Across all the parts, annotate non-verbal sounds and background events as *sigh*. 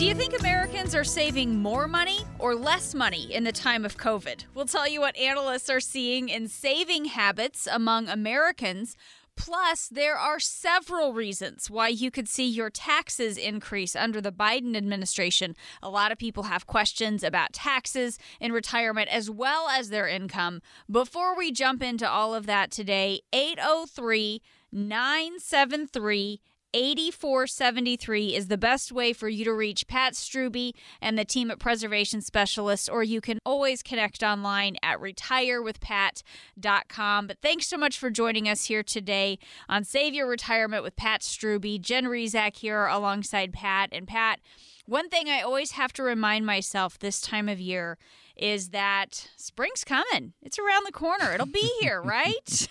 Do you think Americans are saving more money or less money in the time of COVID? We'll tell you what analysts are seeing in saving habits among Americans. Plus, there are several reasons why you could see your taxes increase under the Biden administration. A lot of people have questions about taxes in retirement as well as their income. Before we jump into all of that today, 803 973 8473 is the best way for you to reach Pat Strubbe and the team at Preservation Specialists, or you can always connect online at retirewithpat.com. But thanks so much for joining us here today on Save Your Retirement with Pat Strubbe. Jen Rizak here alongside Pat. And Pat, one thing I always have to remind myself this time of year is that spring's coming. It's around the corner. It'll be here, *laughs* right?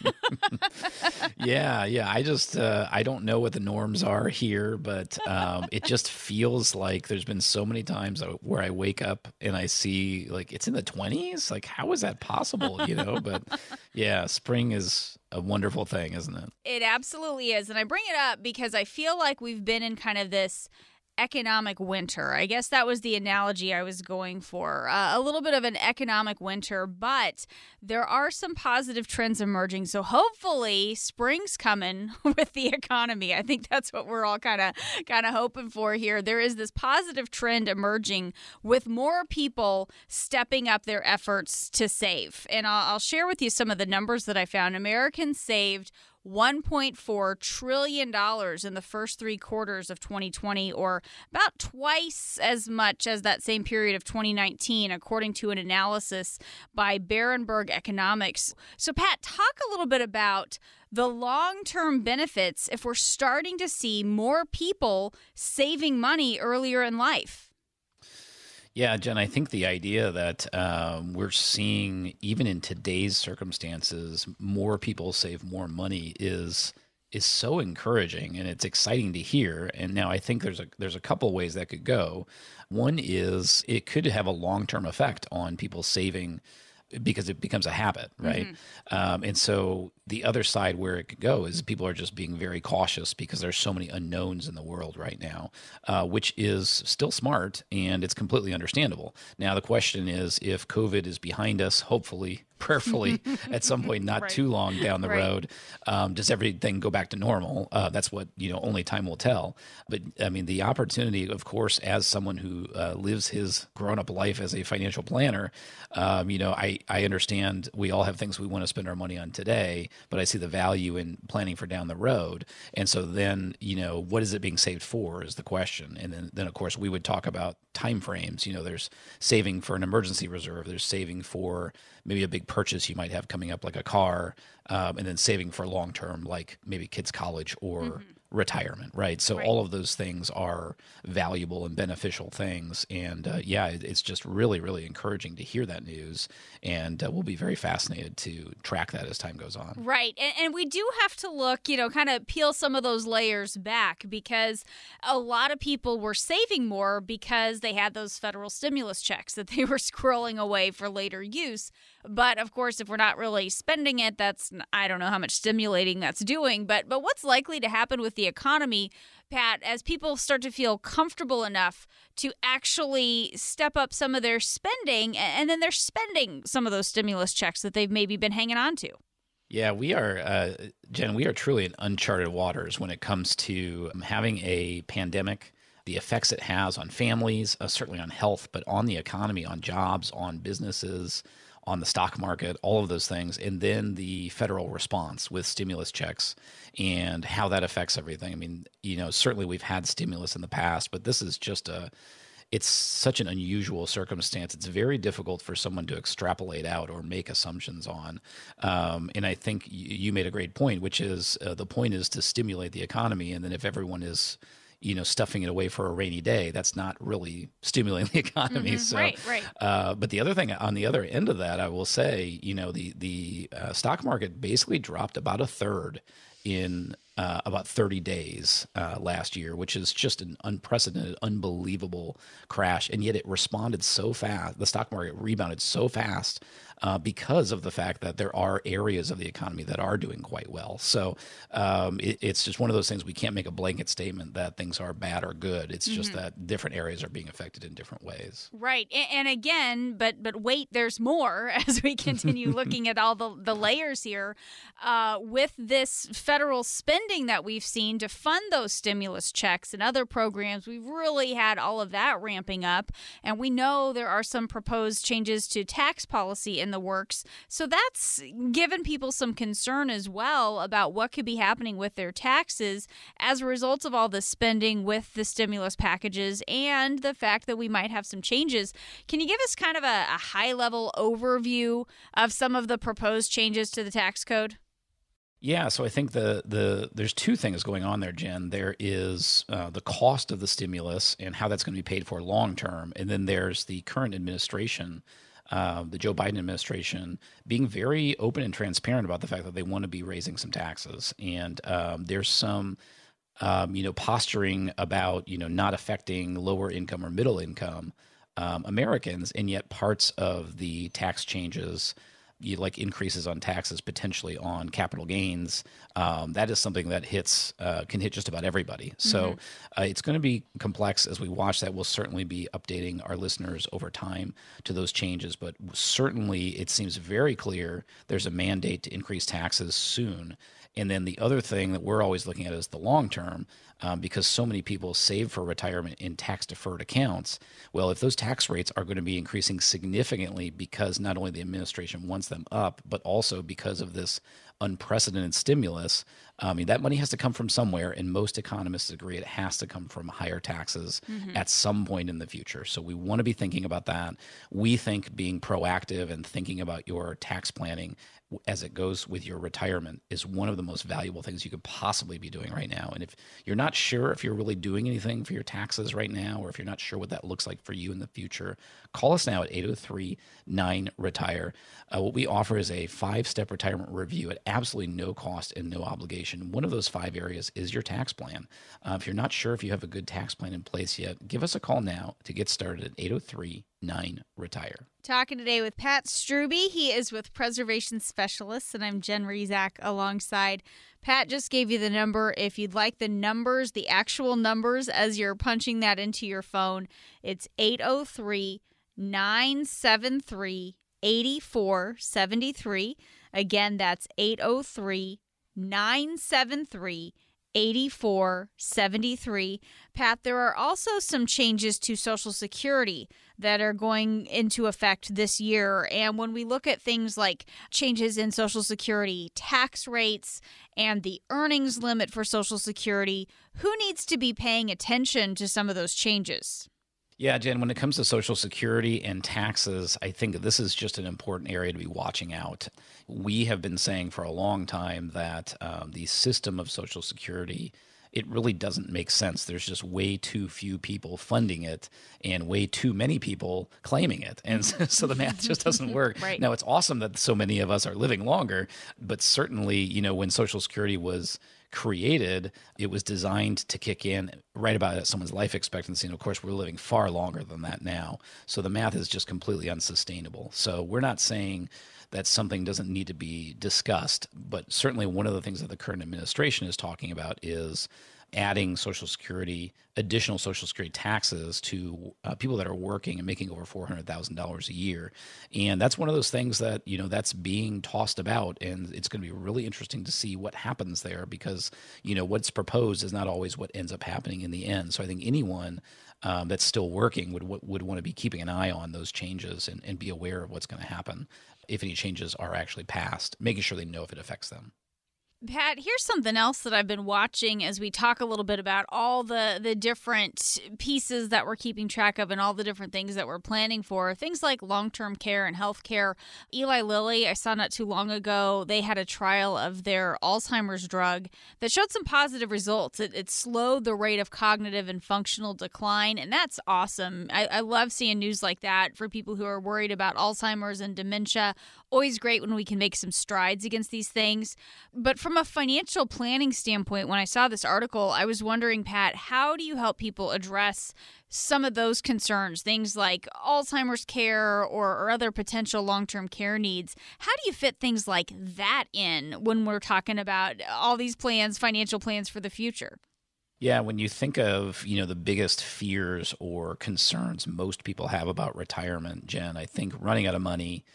*laughs* yeah, yeah. I just uh, I don't know what the norms are here, but um, it just *laughs* feels like there's been so many times where I wake up and I see like it's in the 20s. Like how is that possible? You know, but yeah, spring is a wonderful thing, isn't it? It absolutely is. And I bring it up because I feel like we've been in kind of this economic winter. I guess that was the analogy I was going for. Uh, a little bit of an economic winter, but there are some positive trends emerging. So hopefully spring's coming *laughs* with the economy. I think that's what we're all kind of kind of hoping for here. There is this positive trend emerging with more people stepping up their efforts to save. And I'll, I'll share with you some of the numbers that I found. Americans saved $1.4 trillion in the first three quarters of 2020, or about twice as much as that same period of 2019, according to an analysis by Berenberg Economics. So, Pat, talk a little bit about the long term benefits if we're starting to see more people saving money earlier in life. Yeah, Jen, I think the idea that um, we're seeing, even in today's circumstances, more people save more money is is so encouraging and it's exciting to hear. And now I think there's a there's a couple ways that could go. One is it could have a long term effect on people saving because it becomes a habit, right? Mm-hmm. Um, and so the other side where it could go is people are just being very cautious because there's so many unknowns in the world right now, uh, which is still smart and it's completely understandable. Now the question is if COVID is behind us, hopefully prayerfully *laughs* at some point not right. too long down the right. road um, does everything go back to normal? Uh, that's what you know only time will tell. But i mean the opportunity of course as someone who uh, lives his grown-up life as a financial planner um, you know I, I understand we all have things we want to spend our money on today but i see the value in planning for down the road. And so then you know what is it being saved for is the question. And then, then of course we would talk about time frames. You know there's saving for an emergency reserve. There's saving for maybe a big purchase you might have coming up, like a car, um, and then saving for long term, like maybe kids' college or mm-hmm retirement, right? So right. all of those things are valuable and beneficial things, and uh, yeah, it's just really, really encouraging to hear that news, and uh, we'll be very fascinated to track that as time goes on. Right, and, and we do have to look, you know, kind of peel some of those layers back because a lot of people were saving more because they had those federal stimulus checks that they were *laughs* squirreling away for later use. But of course, if we're not really spending it, that's I don't know how much stimulating that's doing. But but what's likely to happen with the economy, Pat, as people start to feel comfortable enough to actually step up some of their spending, and then they're spending some of those stimulus checks that they've maybe been hanging on to. Yeah, we are, uh, Jen, we are truly in uncharted waters when it comes to having a pandemic, the effects it has on families, uh, certainly on health, but on the economy, on jobs, on businesses on the stock market, all of those things, and then the federal response with stimulus checks and how that affects everything. I mean, you know, certainly we've had stimulus in the past, but this is just a it's such an unusual circumstance. It's very difficult for someone to extrapolate out or make assumptions on. Um, and I think you, made a great point, which is uh, the point is to stimulate the economy, and then if everyone is you know stuffing it away for a rainy day that's not really *laughs* stimulating the economy mm-hmm. so right, right. Uh, but the other thing on the other end of that i will say you know the the uh, stock market basically dropped about a third in uh, about 30 days uh, last year, which is just an unprecedented, unbelievable crash. And yet it responded so fast. The stock market rebounded so fast uh, because of the fact that there are areas of the economy that are doing quite well. So um, it, it's just one of those things we can't make a blanket statement that things are bad or good. It's mm-hmm. just that different areas are being affected in different ways. Right, and, and again, but but wait, there's more *laughs* as we continue *laughs* looking at all the the layers here. Uh, with this federal spending that we've seen to fund those stimulus checks and other programs, we've really had all of that ramping up, and we know there are some proposed changes to tax policy in the works. So that's given people some concern as well about what could be happening with their taxes as a result of all the spending with the stimulus packages and the fact that we might have some changes. Can you give us kind of a, a high level overview of some of the proposed changes to the tax code? Yeah, so I think the the there's two things going on there, Jen. There is uh, the cost of the stimulus and how that's going to be paid for long term, and then there's the current administration uh, the Joe Biden administration being very open and transparent about the fact that they want to be raising some taxes. And um, there's some, um, you know, posturing about, you know, not affecting lower income or middle income um, Americans. And yet parts of the tax changes you like increases on taxes potentially on capital gains, um, that is something that hits uh, can hit just about everybody. So mm-hmm. uh, it's going to be complex as we watch that. We'll certainly be updating our listeners over time to those changes, but certainly it seems very clear there's a mandate to increase taxes soon. And then the other thing that we're always looking at is the long term, um, because so many people save for retirement in tax deferred accounts. Well, if those tax rates are going to be increasing significantly because not only the administration wants them up, but also because of this unprecedented stimulus, I mean, that money has to come from somewhere, and most economists agree it has to come from higher taxes mm-hmm. at some point in the future. So we want to be thinking about that. We think being proactive and thinking about your tax planning as it goes with your retirement is one of the most valuable things you could possibly be doing right now. And if you're not sure if you're really doing anything for your taxes right now, or if you're not sure what that looks like for you in the future, call us now at 803 9 Retire. Uh, what we offer is a five step retirement review at absolutely no cost and no obligation. One of those five areas is your tax plan. Uh, if you're not sure if you have a good tax plan in place yet, give us a call now to get started at 803 9 Retire. Talking today with Pat Strubbe. He is with Preservation Specialists, and I'm Jen Rizak alongside. Pat just gave you the number. If you'd like the numbers, the actual numbers, as you're punching that into your phone, it's 803 973 8473. Again, that's 803 973 8473. Pat, there are also some changes to Social Security that are going into effect this year. And when we look at things like changes in Social Security tax rates and the earnings limit for Social Security, who needs to be paying attention to some of those changes? Yeah, Jen, when it comes to Social Security and taxes, I think this is just an important area to be watching out. We have been saying for a long time that um, the system of Social Security it really doesn't make sense. There's just way too few people funding it and way too many people claiming it. And so, *laughs* so the math just doesn't *laughs* work. right. Now, it's awesome that so many of us are living longer, but certainly, you know, when Social Security was created, it was designed to kick in right about at someone's life expectancy. And of course, we're living far longer than that now. So the math is just completely unsustainable. So we're not saying that something doesn't need to be discussed, but certainly one of the things that the current administration is talking about is adding Social Security, additional Social Security taxes to uh, people that are working and making over four hundred thousand dollars a year, and that's one of those things that you know that's being tossed about, and it's going to be really interesting to see what happens there because you know what's proposed is not always what ends up happening in the end. So I think anyone um, that's still working would would want to be keeping an eye on those changes and, and be aware of what's going to happen. If any changes are actually passed, making sure they know if it affects them. Pat, here's something else that I've been watching as we talk a little bit about all the the different pieces that we're keeping track of and all the different things that we're planning for. Things like long-term care and health care. Eli Lilly, I saw not too long ago, they had a trial of their Alzheimer's drug that showed some positive results. It, it slowed the rate of cognitive and functional decline, and that's awesome. I, I love seeing news like that for people who are worried about Alzheimer's and dementia. Always great when we can make some strides against these things. But from a financial planning standpoint, when I saw this article, I was wondering, Pat, how do you help people address some of those concerns, things like Alzheimer's care or, or other potential long term care needs? How do you fit things like that in when we're talking about all these plans, financial plans for the future? Yeah, when you think of, you know, the biggest fears or concerns most people have about retirement, Jen, I think running out of money,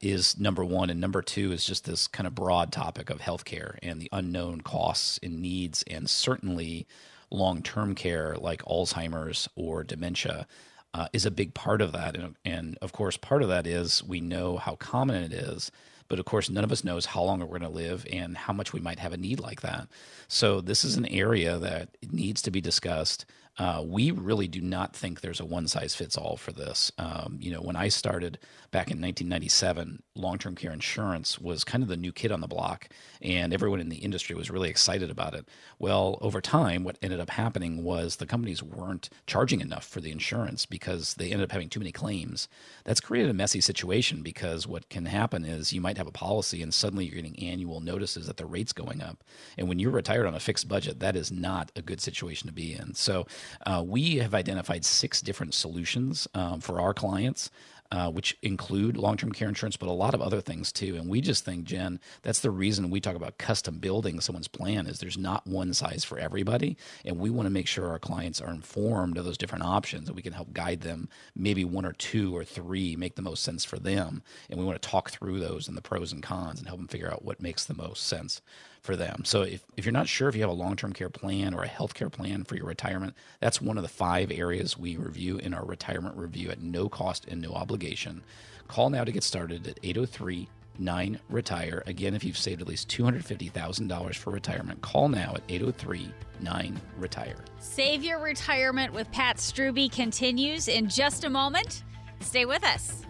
is number one. And number two is just this kind of broad topic of healthcare and the unknown costs and needs, and certainly long term care like Alzheimer's or dementia. Uh, is a big part of that. And, and of course, part of that is we know how common it is. But of course, none of us knows how long we're going to live and how much we might have a need like that. So this is an area that needs to be discussed. Uh, we really do not think there's a one size fits all for this. Um, you know, when I started back in 1997, long term care insurance was kind of the new kid on the block, and everyone in the industry was really excited about it. Well, over time, what ended up happening was the companies weren't charging enough for the insurance because they ended up having too many claims. That's created a messy situation because what can happen is you might have a policy and suddenly you're getting annual notices that the rate's going up. And when you're retired on a fixed budget, that is not a good situation to be in. So, uh, we have identified six different solutions um, for our clients uh, which include long term care insurance, but a lot of other things too. And we just think, Jen, that's the reason we talk about custom building someone's plan is there's not one size for everybody. And we want to make sure our clients are informed of those different options and we can help guide them, maybe one or two or three make the most sense for them. And we want to talk through those and the pros and cons and help them figure out what makes the most sense for them. So if, if you're not sure if you have a long-term care plan or a health care plan for your retirement, that's one of the five areas we review in our retirement review at no cost and no obligation. Call now to get started at 803 9 Retire. Again, if you've saved at least $250,000 for retirement, call now at 803 9 Retire. Save your retirement with Pat Strubbe continues in just a moment. Stay with us.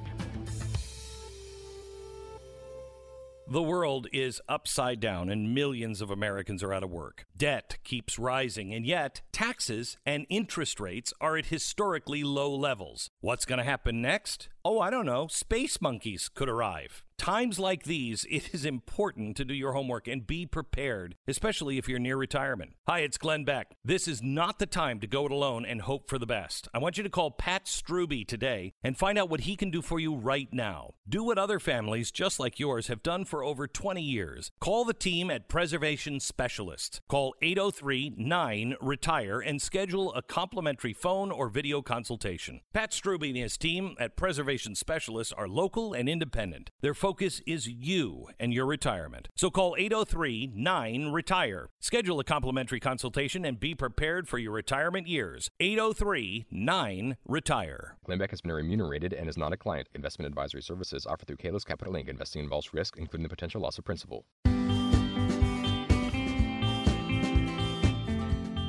The world is upside down and millions of Americans are out of work. Debt keeps rising, and yet taxes and interest rates are at historically low levels. What's going to happen next? Oh, I don't know. Space monkeys could arrive. Times like these, it is important to do your homework and be prepared, especially if you're near retirement. Hi, it's Glenn Beck. This is not the time to go it alone and hope for the best. I want you to call Pat Strubbe today and find out what he can do for you right now. Do what other families just like yours have done for over 20 years. Call the team at Preservation Specialists. Call 803 9 Retire and schedule a complimentary phone or video consultation. Pat Strubbe and his team at Preservation Specialists are local and independent. Their focus is you and your retirement. So call 803 9 Retire. Schedule a complimentary consultation and be prepared for your retirement years. 803 9 Retire. Glenn Beck has been remunerated and is not a client. Investment advisory services offered through Kalos Capital Inc. Investing involves risk, including the potential loss of principal.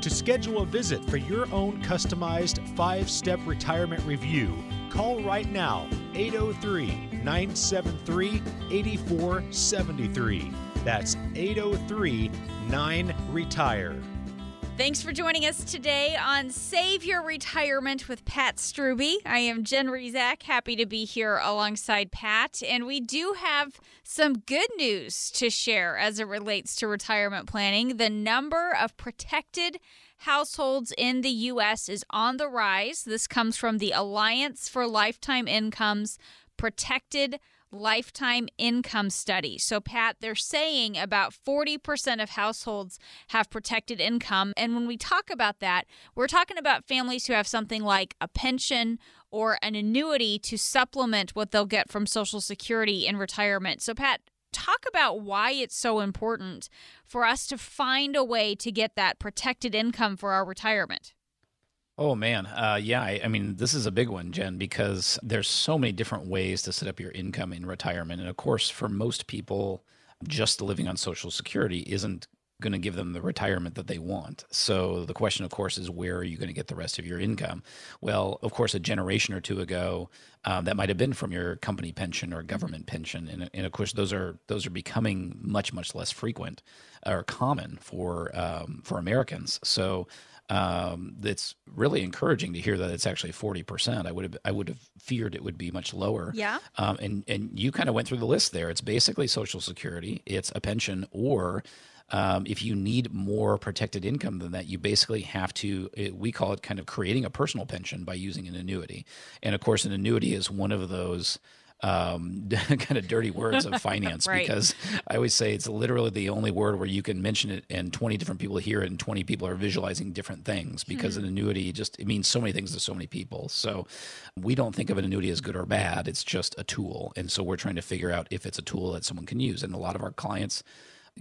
To schedule a visit for your own customized five step retirement review, call right now 803 973 8473. That's 803 9 Retire. Thanks for joining us today on Save Your Retirement with Pat Strubbe. I am Jen Rizak, happy to be here alongside Pat. And we do have some good news to share as it relates to retirement planning. The number of protected households in the U.S. is on the rise. This comes from the Alliance for Lifetime Incomes Protected lifetime income study. So, Pat, they're saying about 40% of households have protected income. And when we talk about that, we're talking about families who have something like a pension or an annuity to supplement what they'll get from Social Security in retirement. So, Pat, talk about why it's so important for us to find a way to get that protected income for our retirement. Oh man, uh, yeah. I, I, mean, this is a big one, Jen, because there's so many different ways to set up your income in retirement, and of course, for most people, just living on Social Security isn't going to give them the retirement that they want. So the question, of course, is where are you going to get the rest of your income? Well, of course, a generation or two ago, um, that might have been from your company pension or government pension, and, and, of course, those are those are becoming much much less frequent or common for um, for Americans. So. Um, it's really encouraging to hear that it's actually 40%. I would have I would have feared it would be much lower. Yeah. Um, and and you kind of went through the list there. It's basically Social Security, it's a pension, or um, if you need more protected income than that, you basically have to, it, we call it kind of creating a personal pension by using an annuity. And of course, an annuity is one of those um, *laughs* kind of dirty words of *laughs* finance right. because I always say it's literally the only word where you can mention it and 20 different people hear it and 20 people are visualizing different things because hmm. an annuity just it means so many things to so many people. So we don't think of an annuity as good or bad. It's just a tool. And so we're trying to figure out if it's a tool that someone can use. And a lot of our clients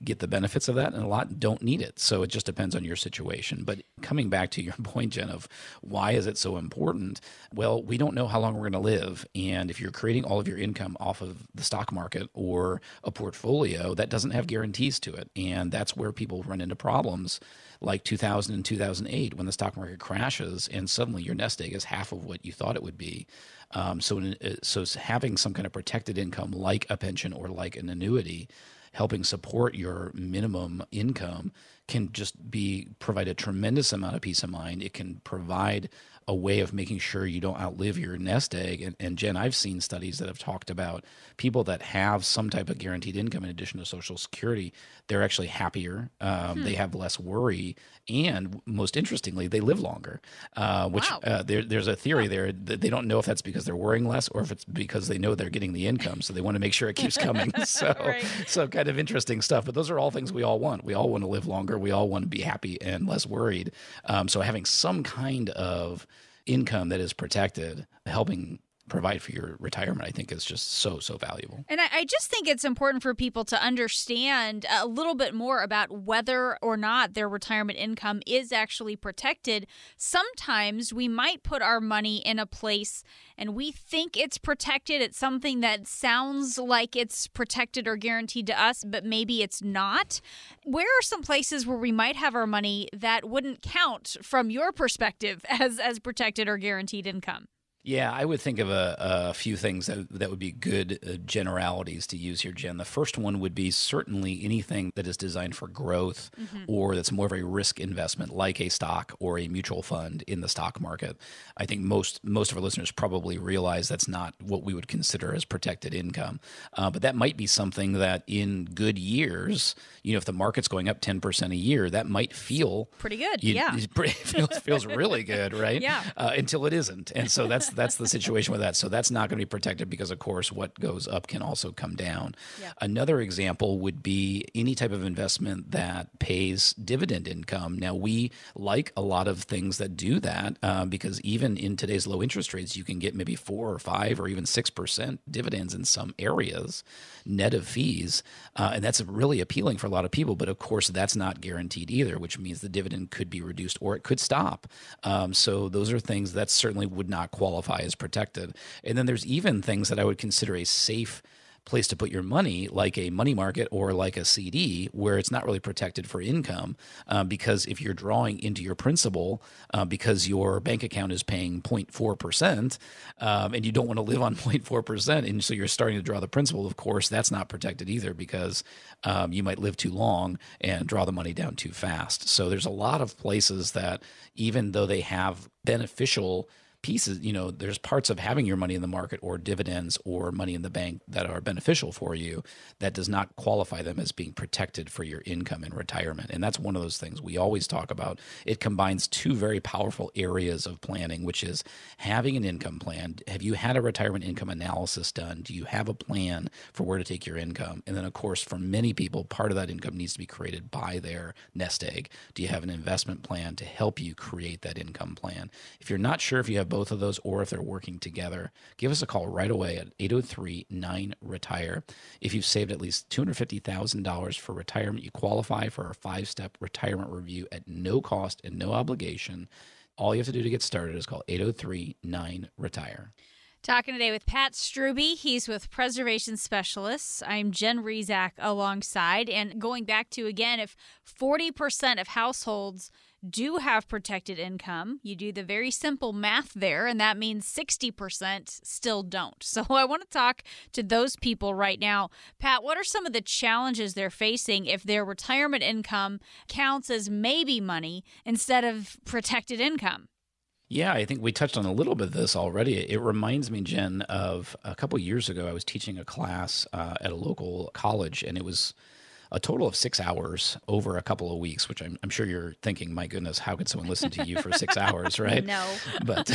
get the benefits of that and a lot don't need it. So it just depends on your situation. But coming back to your *laughs* point jen of why is it so important well we don't know how long we're going to live. And if you're creating all of your income off of the stock market or a portfolio that doesn't have guarantees to it. And that's where people run into problems like 2000 and 2008 when the stock market crashes and suddenly your nest egg is half of what you thought it would be. Um, so, so having some kind of protected income like a pension or like an annuity helping support your minimum income can just be provide a tremendous amount of peace of mind. It can provide a way of making sure you don't outlive your nest egg. And, and, Jen, I've seen studies that have talked about people that have some type of guaranteed income in addition to Social Security. They're actually happier. Um, hmm. They have less worry, and most interestingly, they live longer. Uh, which wow. uh, there, there's a theory there that they don't know if that's because they're worrying less or if it's because they know they're getting the income, so they want to make sure it keeps coming. *laughs* so, *laughs* right. so kind of interesting stuff. But those are all things we all want. We all want to live longer. We all want to be happy and less worried. Um, so having some kind of income that is protected, helping provide for your retirement, I think is just so, so valuable. And I, I, just think it's important for people to understand a little bit more about whether or not their retirement income is actually protected. Sometimes we might put our money in a place and we think it's protected. It's something that sounds like it's protected or guaranteed to us, but maybe it's not. Where are some places where we might have our money that wouldn't count from your perspective *laughs* as, as protected or guaranteed income? Yeah, I would think of a, a few things that, that would be good uh, generalities to use here, Jen. The first one would be certainly anything that is designed for growth mm-hmm. or that's more of a risk investment, like a stock or a mutual fund in the stock market. I think most most of our listeners probably realize that's not what we would consider as protected income, uh, but that might be something that in good years, you know, if the market's going up ten percent a year, that might feel pretty good. You, yeah, *laughs* it feels feels really good, *laughs* right? Yeah. Uh, until it isn't, and so that's that's the situation with that. So that's not going to be protected because, of course, what goes up can also come down. Yeah. Another example would be any type of investment that pays dividend income. Now we like a lot of things that do that uh, because even in today's low interest rates, you can get maybe four or five or even six percent dividends in some areas, net of fees, uh, and that's really appealing for a lot of people. But of course, that's not guaranteed either, which means the dividend could be reduced or it could stop. Um, so those are things that certainly would not qualify qualify as protected. And then there's even things that I would consider a safe place to put your money, like a money market or like a CD, where it's not really protected for income. Um, because if you're drawing into your principal uh, because your bank account is paying 0.4%, um, and you don't want to live on *laughs* 0.4%, and so you're starting to draw the principal, of course, that's not protected either because um, you might live too long and draw the money down too fast. So there's a lot of places that, even though they have beneficial pieces, you know, there's parts of having your money in the market or dividends or money in the bank that are beneficial for you that does not qualify them as being protected for your income in retirement. And that's one of those things we always talk about. It combines two very powerful areas of planning, which is having an income plan. Have you had a retirement income analysis done? Do you have a plan for where to take your income? And then, of course, for many people, part of that income needs to be created by their nest egg. Do you have an investment plan to help you create that income plan? If you're not sure if you have both of those or if they're working together, give us a call right away at 803 9 Retire. If you've saved at least $250,000 for retirement, you qualify for our five step retirement review at no cost and no obligation All you have to do to get started is call 803 9 Retire. Talking today with Pat Strubbe. He's with Preservation Specialists. I'm Jen Rizak alongside. And going back to again, if 40% of households do have protected income, you do the very simple math there, and that means 60% still don't. So *laughs* I want to talk to those people right now. Pat, what are some of the challenges they're facing if their retirement income counts as maybe money instead of protected income? Yeah, I think we touched on a little bit of this already. It reminds me, Jen, of a couple years ago. I was teaching a class uh, at a local college, and it was a total of six hours over a couple of weeks. Which I'm, I'm sure you're thinking, my goodness, how could someone listen to you for six *laughs* hours, right? No, but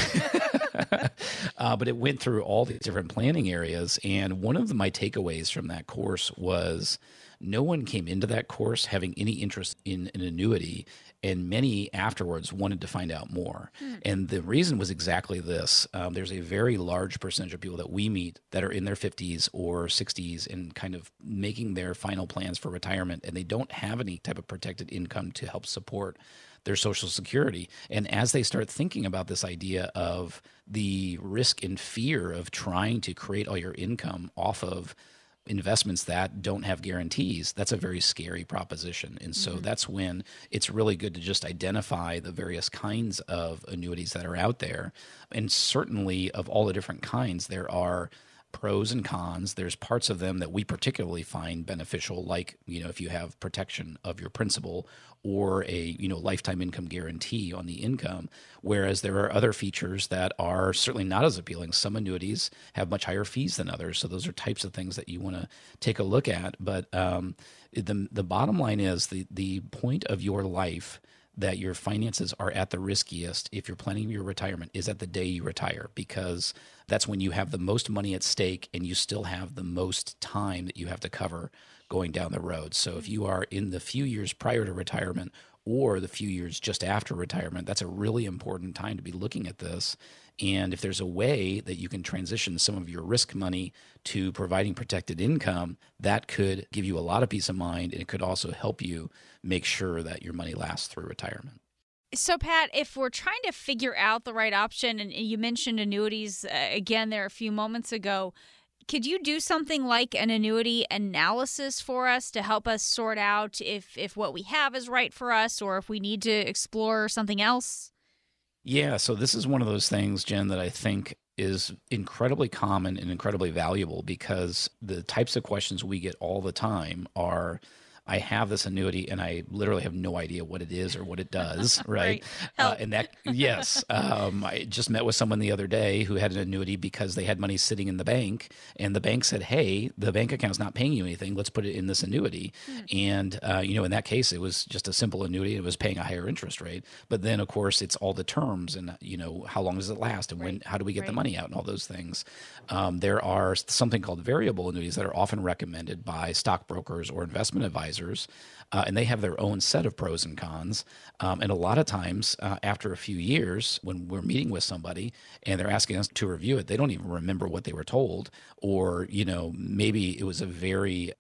*laughs* uh, but it went through all these different planning areas, and one of the, my takeaways from that course was no one came into that course having any interest in an annuity and many afterwards wanted to find out more. Hmm. And the reason was exactly this um, there's a very large percentage of people that we meet that are in their 50s or 60s and kind of making their final plans for retirement, and they don't have any type of protected income to help support their social security. And as they start thinking about this idea of the risk and fear of trying to create all your income off of investments that don't have guarantees, that's a very scary proposition. And so mm-hmm. that's when it's really good to just identify the various kinds of annuities that are out there. And certainly, of all the different kinds, there are pros and cons. There's parts of them that we particularly find beneficial, like you know if you have protection of your principal or a you know lifetime income guarantee on the income. Whereas there are other features that are certainly not as appealing. Some annuities have much higher fees than others, so those are types of things that you want to take a look at. But um, the the bottom line is the the point of your life that your finances are at the riskiest if you're planning your retirement is at the day you retire because that's when you have the most money at stake and you still have the most time that you have to cover going down the road. So if you are in the few years prior to retirement or the few years just after retirement, that's a really important time to be looking at this. And if there's a way that you can transition some of your risk money to providing protected income, that could give you a lot of peace of mind and it could also help you make sure that your money lasts through retirement. So, Pat, if we're trying to figure out the right option, and you mentioned annuities uh, again there a few moments ago, could you do something like an annuity analysis for us to help us sort out if if what we have is right for us or if we need to explore something else? Yeah, so this is one of those things, Jen, that I think is incredibly common and incredibly valuable because the types of questions we get all the time are I have this annuity and I literally have no idea what it is or what it does, *laughs* right? right. Uh, and that, yes, um, I just met with someone the other day who had an annuity because they had money sitting in the bank, and the bank said, "Hey, the bank account's not paying you anything. Let's put it in this annuity." Mm. And uh, you know, in that case, it was just a simple annuity. It was paying a higher interest rate, but then of course it's all the terms and you know how long does it last and right. when how do we get right. the money out and all those things. Um, there are something called variable annuities that are often recommended by stockbrokers or investment advisors advisors, uh, and they have their own set of pros and cons. Um, and a lot of times, uh, after a few years, when we're meeting with somebody and they're asking us to review it, they don't even remember what they were told, or you know, maybe it was a very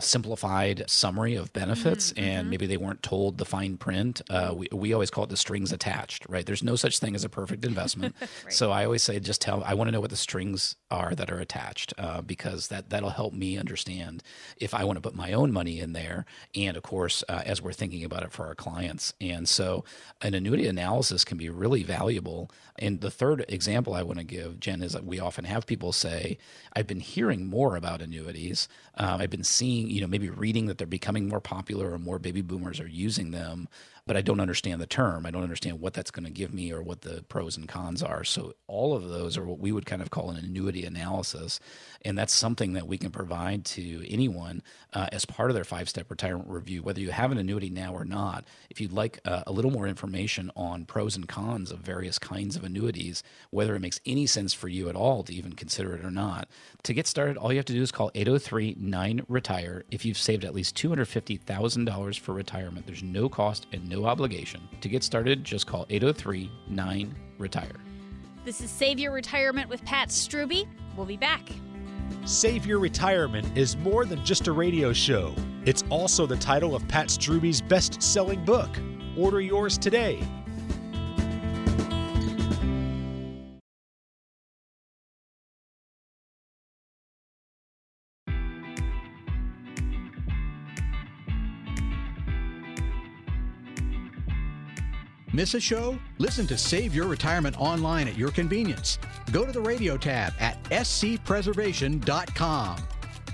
simplified summary of benefits mm-hmm. and maybe they weren't told the fine print. Uh, we, we always call it the strings attached, right? There's no such thing as a perfect investment. *laughs* right. So I always say, just tell, I want to know what the strings are that are attached uh, because that, that'll help me understand if I want to put my own money in there. And of course, uh, as we're thinking about it for our clients. And so an annuity analysis can be really valuable. And the third example I want to give, Jen, is that we often have people say, I've been hearing more about annuities. Um, I've been seeing you know maybe reading that they're becoming more popular or more baby boomers are using them but I don't understand the term. I don't understand what that's going to give me or what the pros and cons are. So all of those are what we would kind of call an annuity analysis, and that's something that we can provide to anyone uh, as part of their five-step retirement review, whether you have an annuity now or not. If you'd like uh, a little more information on pros and cons of various kinds of annuities, whether it makes any sense for you at all to even consider it or not, to get started, all you have to do is call 803 9 Retire. If you've saved at least $250,000 for retirement, there's no cost and no obligation. To get started, just call 803 9 Retire. This is Save Your Retirement with Pat Strubbe. We'll be back. Save Your Retirement is more than just a radio show. It's also the title of Pat Strubbe's best selling book. Order yours today. Miss a show? Listen to Save Your Retirement online at your convenience. Go to the radio tab at scpreservation.com.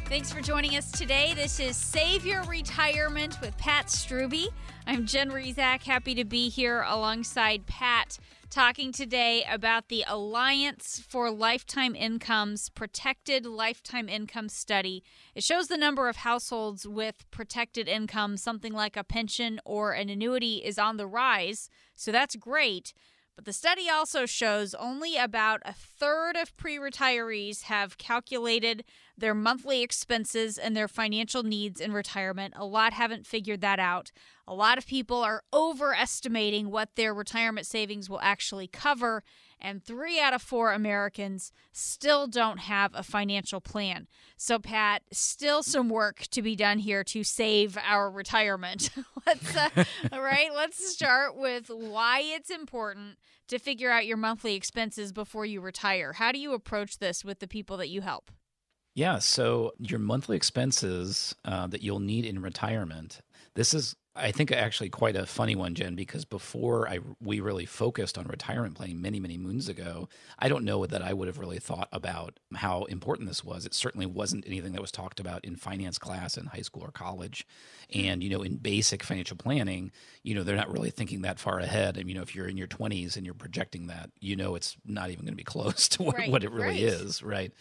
Thanks for joining us today. This is Save Your Retirement with Pat Strubbe. I'm Jen Rizak, happy to be here alongside Pat, talking today about the Alliance for Lifetime Incomes Protected Lifetime Income Study. It shows the number of households with protected income, something like a pension or an annuity, is on the rise. So that's great. But the study also shows only about a third of pre retirees have calculated their monthly expenses and their financial needs in retirement. A lot haven't figured that out. A lot of people are overestimating what their retirement savings will actually cover, and three out of four Americans still don't have a financial plan. So, Pat, still some work to be done here to save our retirement. *laughs* let's, uh, *laughs* all right, let's start with why it's important to figure out your monthly expenses before you retire. How do you approach this with the people that you help? Yeah, so your monthly expenses uh, that you'll need in retirement. This is I think actually quite a funny one, Jen, because before I we really focused on retirement planning many many moons ago, I don't know that I would have really thought about how important this was. It certainly wasn't anything that was talked about in finance class in high school or college, and you know in basic financial planning, you know they're not really thinking that far ahead. And you know if you're in your 20s and you're projecting that, you know it's not even going to be *laughs* close to what, Right, what it really right. is, right?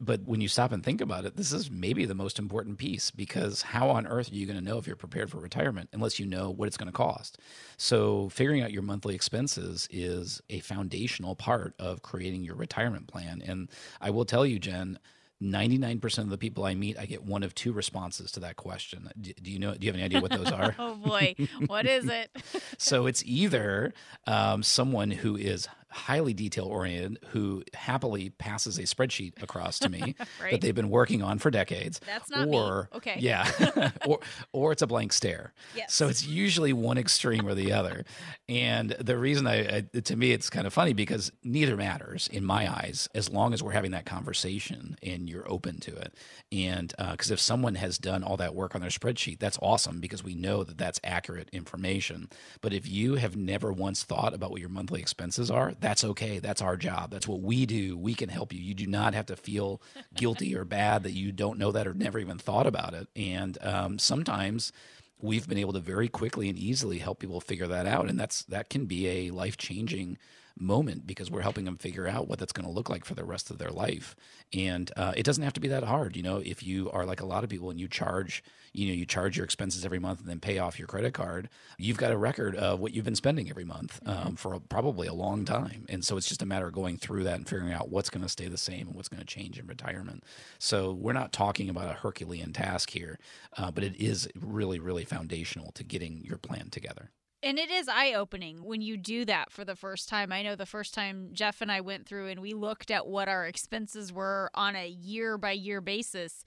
But when you stop and think about it, this is maybe the most important piece because how on earth are you going to know if you're prepared for retirement unless you know what it's going to cost? So, figuring out your monthly expenses is a foundational part of creating your retirement plan. And I will tell you, Jen, 99% of the people I meet, I get one of two responses to that question. Do, do you know, do you have any idea what those are? *laughs* Oh boy, what is it? *laughs* so it's either um, someone who is highly detail oriented who happily passes a spreadsheet across to me *laughs* Right. that they've been working on for decades That's not me. or Okay. yeah *laughs* *laughs* or or it's a blank stare Yes. so it's usually one extreme or the other and the reason I, I to me it's kind of funny because neither matters in my eyes as long as we're having that conversation and you're open to it and uh, because if someone has done all that work on their spreadsheet that's awesome because we know that that's accurate information but if you have never once thought about what your monthly expenses are that's okay that's our job that's what we do we can help you. You do not have to feel *laughs* guilty or bad that you don't know that or never even thought about it. And um, sometimes we've been able to very quickly and easily help people figure that out. And that's that can be a life changing moment because we're helping them figure out what that's going to look like for the rest of their life. And uh, it doesn't have to be that hard you know if you are like a lot of people and you charge you know you charge your expenses every month and then pay off your credit card you've got a record of what you've been spending every month um, for a, probably a long time. And so it's just a matter of going through that and figuring out what's going to stay the same and what's going to change in retirement. So we're not talking about a herculean task here uh, but it is really really foundational to getting your plan together And it is eye opening when you do that for the first time. I know the first time Jeff and I went through and we looked at what our expenses were on a year by year basis.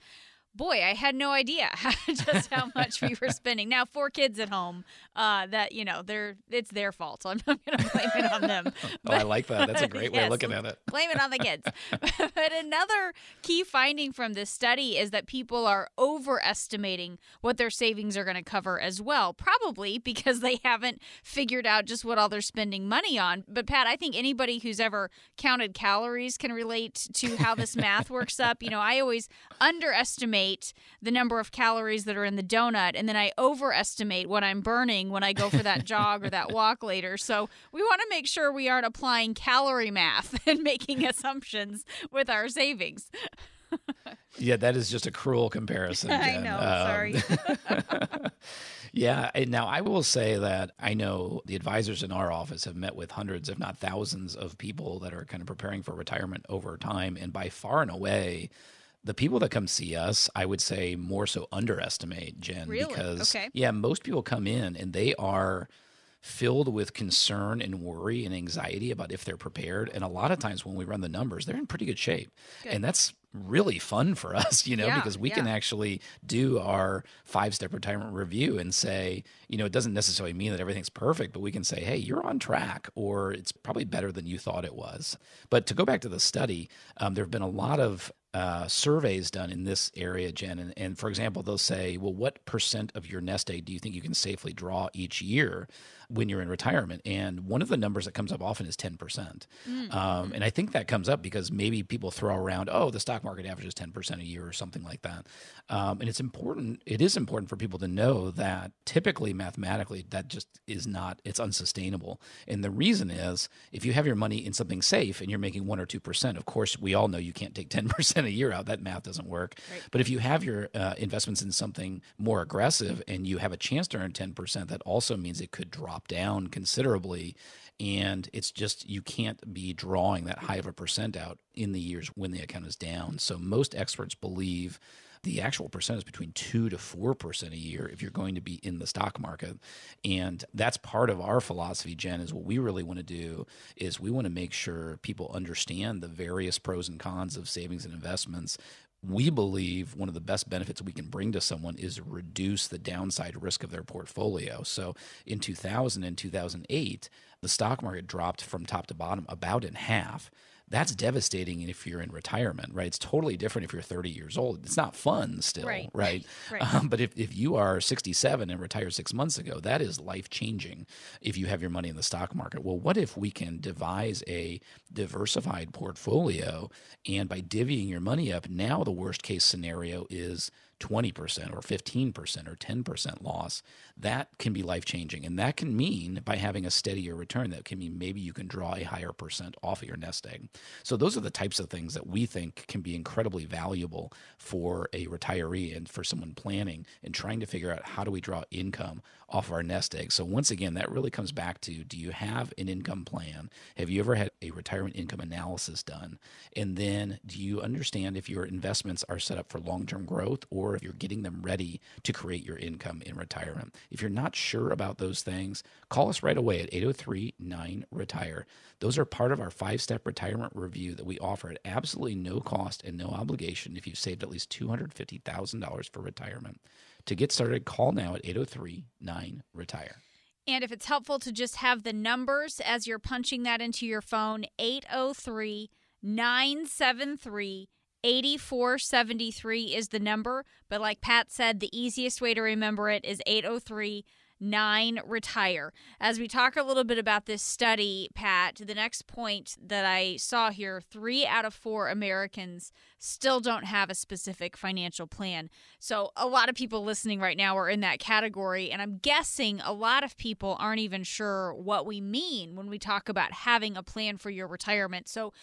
Boy, I had no idea *laughs* just how much we were spending. Now, four kids at home, uh, that you know, they're it's their fault. So I'm not going to blame it on them. *laughs* oh i like that that's a great way *laughs* Yes, of looking at it blame it on the kids. but another key finding from this study is that people are overestimating what their savings are going to cover as well, probably because they haven't figured out just what all they're spending money on. But Pat, I think anybody who's ever counted calories can relate to how this math works up. You know, I always underestimate the number of calories that are in the donut and then I overestimate what I'm burning when I go for that *laughs* jog or that walk later. So, we want to make sure we aren't applying calorie math *laughs* and making assumptions with our savings. *laughs* Yeah, that is just a cruel comparison. I know, Um, sorry. yeah. and Now, I will say that I know the advisors in our office have met with hundreds, if not thousands, of people that are kind of preparing for retirement over time. And by far and away, the people that come see us, I would say more so underestimate, Jen. Really? Because, Okay. yeah, most people come in and they are filled with concern and worry and anxiety about if they're prepared. And a lot of times when we run the numbers, they're in pretty good shape. Good. And that's really fun for *laughs* us, you know, Yeah, because we can actually do our five step retirement review and say, you know, it doesn't necessarily mean that everything's perfect, but we can say, hey, you're on track, or it's probably better than you thought it was. But to go back to the study, um, there have been a lot of uh, surveys done in this area, Jen. And, and for example, they'll say, well, what percent of your nest egg do you think you can safely draw each year? When you're in retirement. And one of the numbers that comes up often is 10%. Mm. Um, and I think that comes up because maybe people throw around, oh, the stock market averages 10% a year or something like that. Um, and it's important, it is important for people to know that typically mathematically that just is not, it's unsustainable. And the reason is if you have your money in something safe and you're making 1 or 2%, of course, we all know you can't take *laughs* 10% a year out. That math doesn't work. Right. But if you have your uh, investments in something more aggressive and you have a chance to earn 10%, that also means it could drop drop down considerably. And it's just, you can't be drawing that high of a percent out in the years when the account is down. So most experts believe the actual percent is between 2 to 4% a year if you're going to be in the stock market and that's part of our philosophy jen is what we really want to do is we want to make sure people understand the various pros and cons of savings and investments we believe one of the best benefits we can bring to someone is reduce the downside risk of their portfolio. So in 2000 and 2008, the stock market dropped from top to bottom about in half that's devastating if you're in retirement, right? It's totally different if you're 30 years old. It's not fun still, right? Right. *laughs* right. Um, but if, if you are 67 and retired six months ago, that is life changing if you have your money in the stock market. Well, what if we can devise a diversified portfolio and by divvying your money up, now the worst case scenario is 20% or 15% or 10% loss, that can be life changing. And that can mean by having a steadier return, that can mean maybe you can draw a higher percent off of your nest egg. So those are the types of things that we think can be incredibly valuable for a retiree and for someone planning and trying to figure out how do we draw income off of our nest egg. So once again, that really comes back to do you have an income plan? Have you ever had a retirement income analysis done? And then do you understand if your investments are set up for long-term growth or if you're getting them ready to create your income in retirement? If you're not sure about those things, call us right away at 803 9 Retire. Those are part of our five step retirement review that we offer at absolutely no cost and no obligation if you've saved at least $250,000 for retirement. To get started, call now at 803 9 Retire. And if it's helpful to just have the numbers as you're punching that into your phone, 803 973 8473 is the number. But like Pat said, the easiest way to remember it is 803 nine retire. As we talk a little bit about this study, Pat, the next point that I saw here three out of four Americans still don't have a specific financial plan. So a lot of people listening right now are in that category. And I'm guessing a lot of people aren't even sure what we mean when we talk about having a plan for your retirement. So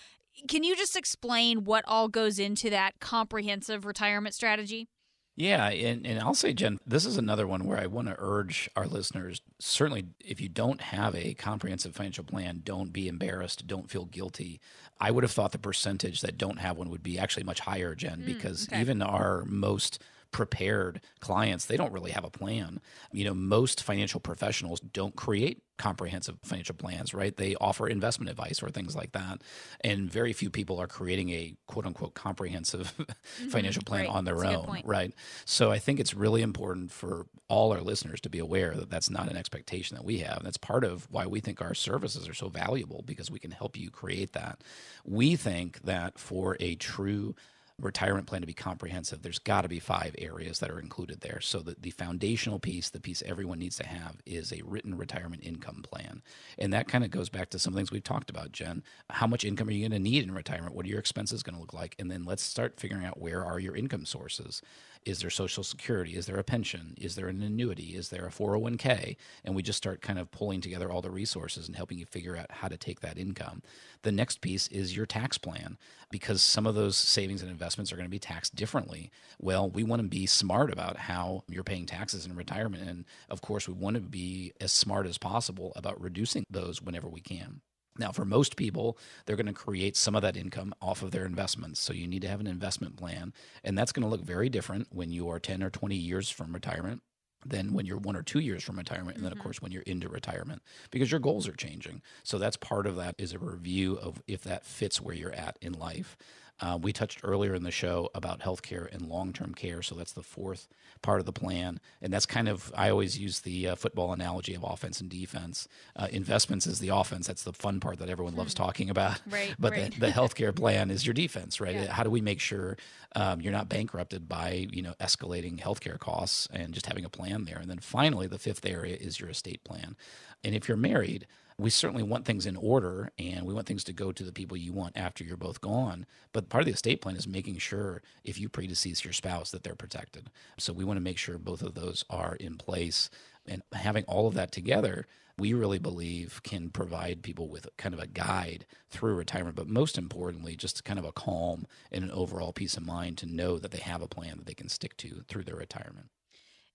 can you just explain what all goes into that comprehensive retirement strategy? Yeah, and, and I'll say, Jen, this is another one where I want to urge our listeners certainly, if you don't have a comprehensive financial plan, don't be embarrassed, don't feel guilty. I would have thought the percentage that don't have one would be actually much higher, Jen, mm, because okay. even our most prepared clients, they don't really have a plan. You know, most financial professionals don't create comprehensive financial plans, right? They offer investment advice or things like that. And very few people are creating a quote unquote comprehensive *laughs* mm-hmm. financial plan right. on their that's own, right? So I think it's really important for all our listeners to be aware that that's not an expectation that we have. That's part of why we think our services are so valuable because we can help you create that. We think that for a true retirement plan to be comprehensive, there's got to be five areas that are included there. So the, the foundational piece, the piece everyone needs to have, is a written retirement income plan. And that kind of goes back to some things we've talked about, Jen. How much income are you going to need in retirement? What are your expenses going to look like? And then let's start figuring out where are your income sources. Is there Social Security? Is there a pension? Is there an annuity? Is there a 401k? And we just start kind of pulling together all the resources and helping you figure out how to take that income. The next piece is your tax plan because some of those savings and investments are going to be taxed differently. Well, we want to be smart about how you're paying taxes in retirement. And of course, we want to be as smart as possible about reducing those whenever we can. Now, for most people, they're going to create some of that income off of their investments. So you need to have an investment plan. And that's going to look very different when you are 10 or 20 years from retirement than when you're one or two years from retirement. And then, of mm-hmm. course, when you're into retirement because your goals are changing. So that's part of that is a review of if that fits where you're at in life. Uh, we touched earlier in the show about healthcare and long term care. So that's the fourth part of the plan. And that's kind of, I always use the uh, football analogy of offense and defense. Uh, investments is the offense. That's the fun part that everyone loves talking about. *laughs* Right, *laughs* But right. the, the *laughs* healthcare plan is your defense, right? Yeah. How do we make sure um, you're not bankrupted by, you know, escalating healthcare costs and just having a plan there? And then finally, the fifth area is your estate plan. And if you're married, we certainly want things in order and we want things to go to the people you want after you're both gone. But part of the estate plan is making sure if you predecease your spouse that they're protected. So we want to make sure both of those are in place. And having all of that together, we really believe can provide people with kind of a guide through retirement, but most importantly, just kind of a calm and an overall peace of mind to know that they have a plan that they can stick to through their retirement.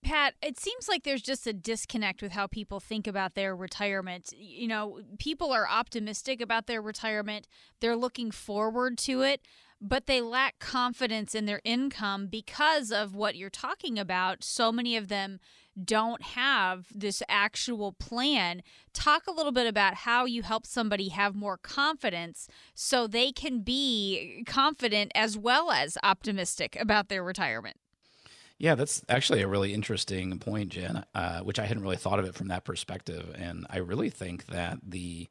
Pat, it seems like there's just a disconnect with how people think about their retirement. You know, people are optimistic about their retirement, they're looking forward to it, but they lack confidence in their income because of what you're talking about. So many of them don't have this actual plan. Talk a little bit about how you help somebody have more confidence so they can be confident as well as optimistic about their retirement. Yeah, that's actually a really interesting point, Jen, uh, which I hadn't really thought of it from that perspective. And I really think that the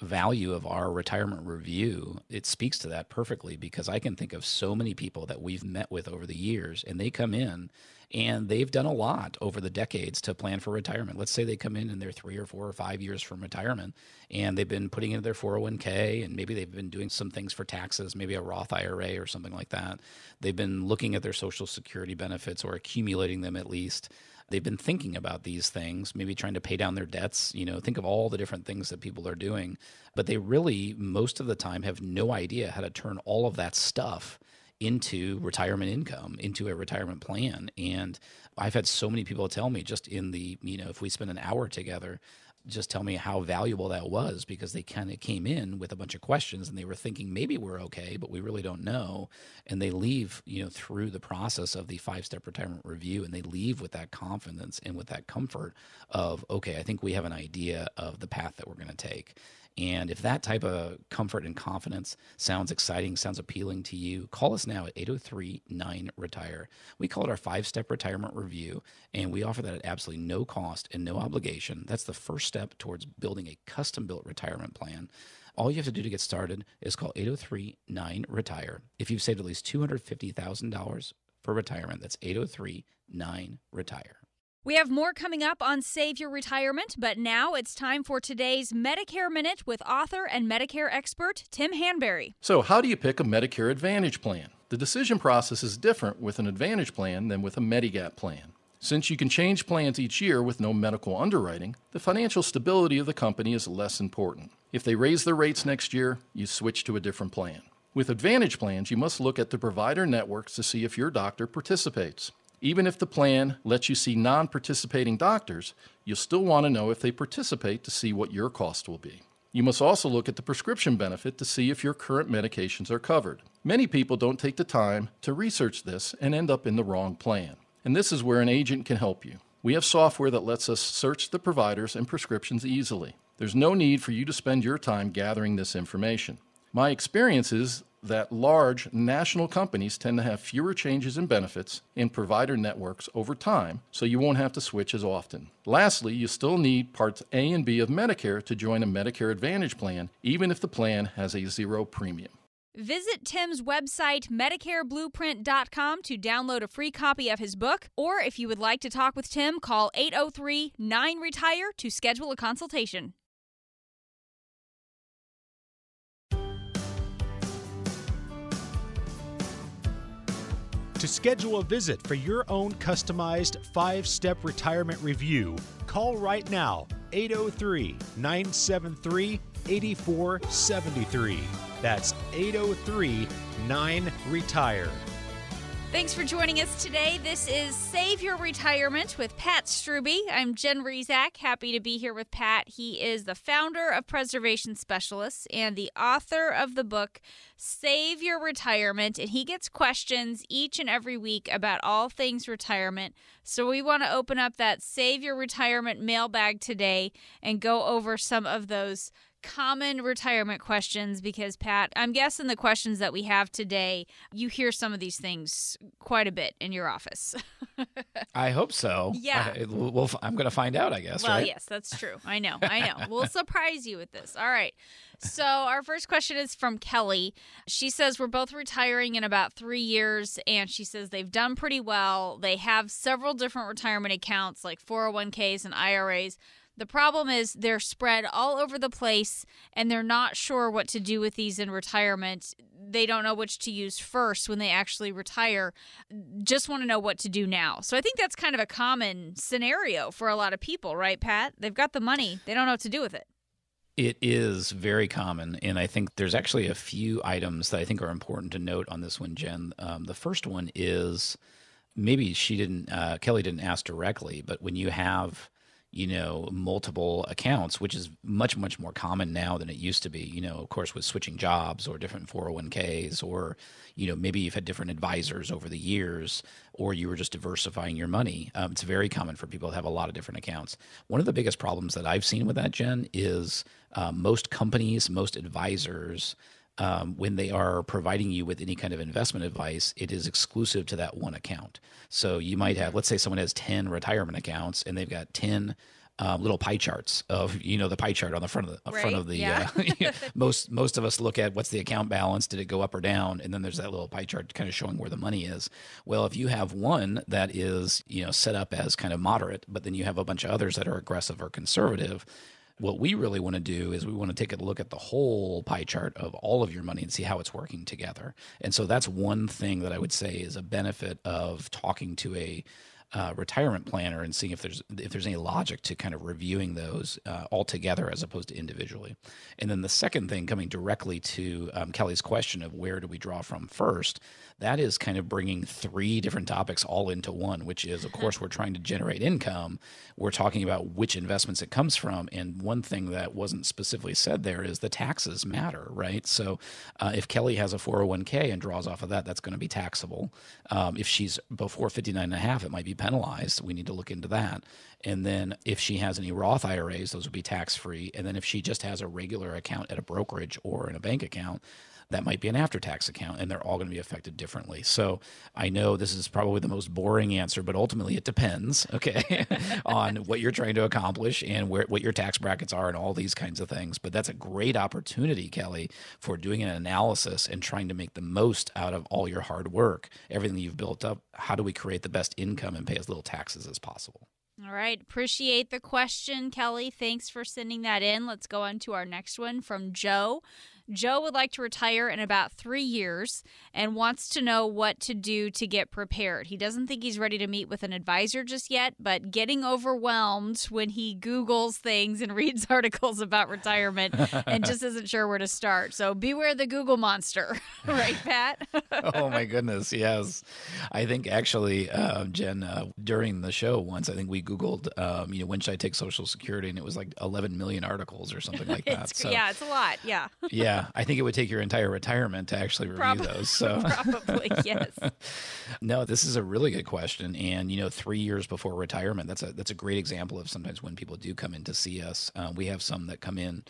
value of our retirement review it speaks to that perfectly because i can think of so many people that we've met with over the years and they come in and they've done a lot over the decades to plan for retirement. Let's say they come in and they're three or four or five years from retirement and they've been putting into their 401k and maybe they've been doing some things for taxes maybe a roth ira or something like that. They've been looking at their social security benefits or accumulating them at least. They've been thinking about these things, maybe trying to pay down their debts, you know, think of all the different things that people are doing. But they really, most of the time, have no idea how to turn all of that stuff into retirement income, into a retirement plan. And I've had so many people tell me just in the, you know, if we spend an hour together, just tell me how valuable that was because they kind of came in with a bunch of questions and they were thinking maybe we're okay but we really don't know and they leave you know through the process of the five step retirement review and they leave with that confidence and with that comfort of okay i think we have an idea of the path that we're going to take and if that type of comfort and confidence sounds exciting, sounds appealing to you, call us now at 803 9 Retire. We call it our five step retirement review, and we offer that at absolutely no cost and no obligation. That's the first step towards building a custom built retirement plan. All you have to do to get started is call 803 9 Retire. If you've saved at least $250,000 for retirement, that's 803 9 Retire. We have more coming up on Save Your Retirement, but now it's time for today's Medicare Minute with author and Medicare expert Tim Hanberry. So, how do you pick a Medicare Advantage plan? The decision process is different with an Advantage plan than with a Medigap plan. Since you can change plans each year with no medical underwriting, the financial stability of the company is less important. If they raise their rates next year, you switch to a different plan. With Advantage plans, you must look at the provider networks to see if your doctor participates. Even if the plan lets you see non participating doctors, you'll still want to know if they participate to see what your cost will be. You must also look at the prescription benefit to see if your current medications are covered. Many people don't take the time to research this and end up in the wrong plan. And this is where an agent can help you. We have software that lets us search the providers and prescriptions easily. There's no need for you to spend your time gathering this information. My experience is that large national companies tend to have fewer changes in benefits in provider networks over time, so you won't have to switch as often. Lastly, you still need Parts A and B of Medicare to join a Medicare Advantage plan, even if the plan has a zero premium. Visit Tim's website, MedicareBlueprint.com, to download a free copy of his book. Or if you would like to talk with Tim, call 803 9 Retire to schedule a consultation. To schedule a visit for your own customized five step retirement review, call right now 803 973 8473. That's 803 9 Retire. Thanks for joining us today. This is Save Your Retirement with Pat Strubbe. I'm Jen Rizak. Happy to be here with Pat. He is the founder of Preservation Specialists and the author of the book Save Your Retirement. And he gets questions each and every week about all things retirement. So we want to open up that Save Your Retirement mailbag today and go over some of those common retirement questions because, Pat, I'm guessing the questions that we have today, you hear some of these things quite a bit in your office. *laughs* I hope so. Yeah. I, we'll, I'm going to find out, I guess. well, right? yes, that's true. I know. I know. *laughs* we'll surprise you with this. All right. So, our first question is from Kelly. She says, We're both retiring in about three years, and she says they've done pretty well. They have several different retirement accounts like 401ks and IRAs. The problem is they're spread all over the place and they're not sure what to do with these in retirement. They don't know which to use first when they actually retire. Just want to know what to do now. So I think that's kind of a common scenario for a lot of people, right, Pat? They've got the money, they don't know what to do with it. It is very common, and I think there's actually a few items that I think are important to note on this one, Jen. Um, the first one is maybe she didn't, uh, Kelly didn't ask directly, but when you have you know, multiple accounts, which is much, much more common now than it used to be. You know, of course, with switching jobs or different 401ks, or, you know, maybe you've had different advisors over the years, or you were just diversifying your money. Um, it's very common for people to have a lot of different accounts. One of the biggest problems that I've seen with that, Jen, is uh, most companies, most advisors, um, when they are providing you with any kind of investment advice, it is exclusive to that one account. So you might have, let's say, someone has ten retirement accounts and they've got ten um, little pie charts of you know the pie chart on the front of the right, front of the yeah. uh, *laughs* *laughs* most most of us look at what's the account balance did it go up or down and then there's that little pie chart kind of showing where the money is well if you have one that is you know set up as kind of moderate but then you have a bunch of others that are aggressive or conservative what we really want to do is we want to take a look at the whole pie chart of all of your money and see how it's working together. And so that's one thing that I would say is a benefit of talking to a uh, retirement planner and seeing if there's if there's any logic to kind of reviewing those uh, all together as opposed to individually. And then the second thing, coming directly to um, Kelly's question of where do we draw from first, that is kind of bringing three different topics all into one. Which is, of course, we're trying to generate income. We're talking about which investments it comes from, and one thing that wasn't specifically said there is the taxes matter, right? So uh, if Kelly has a 401k and draws off of that, that's going to be taxable. Um, if she's before 59 and a half, it might be penalized. We need to look into that. And then if she has any Roth IRAs, those would be tax free. And then if she just has a regular account at a brokerage or in a bank account, that might be an after tax account, and they're all going to be affected differently. So I know this is probably the most boring answer, but ultimately it depends, *laughs* okay, on what you're trying to accomplish and where what your tax brackets are and all these kinds of things. But that's a great opportunity, Kelly, for doing an analysis and trying to make the most out of all your hard work, everything you've built up. How do we create the best income and pay as little taxes as possible? All right. Appreciate the question, Kelly. Thanks for sending that in. Let's go on to our next one from Joe. Joe would like to retire in about three years and wants to know what to do to get prepared. He doesn't think he's ready to meet with an advisor just yet, but getting overwhelmed when he Googles things and *laughs* reads articles about retirement and just *laughs* isn't sure where to start. So beware the Google monster, *laughs* right, Pat? oh my goodness, yes. I think actually, uh, Jen, uh, during the show once, I think we Googled, um, you know, when should I take Social Security, and it was like 11 million articles or something like that. So yeah, it's a lot. Yeah. yeah, I think it would take your entire retirement to actually review Prob- those. *laughs* So Probably, *laughs* yes. no, this is a really good question, and you know, three years before retirement, that's a that's a great example of sometimes when people do come in to see us. Uh, we have some that come in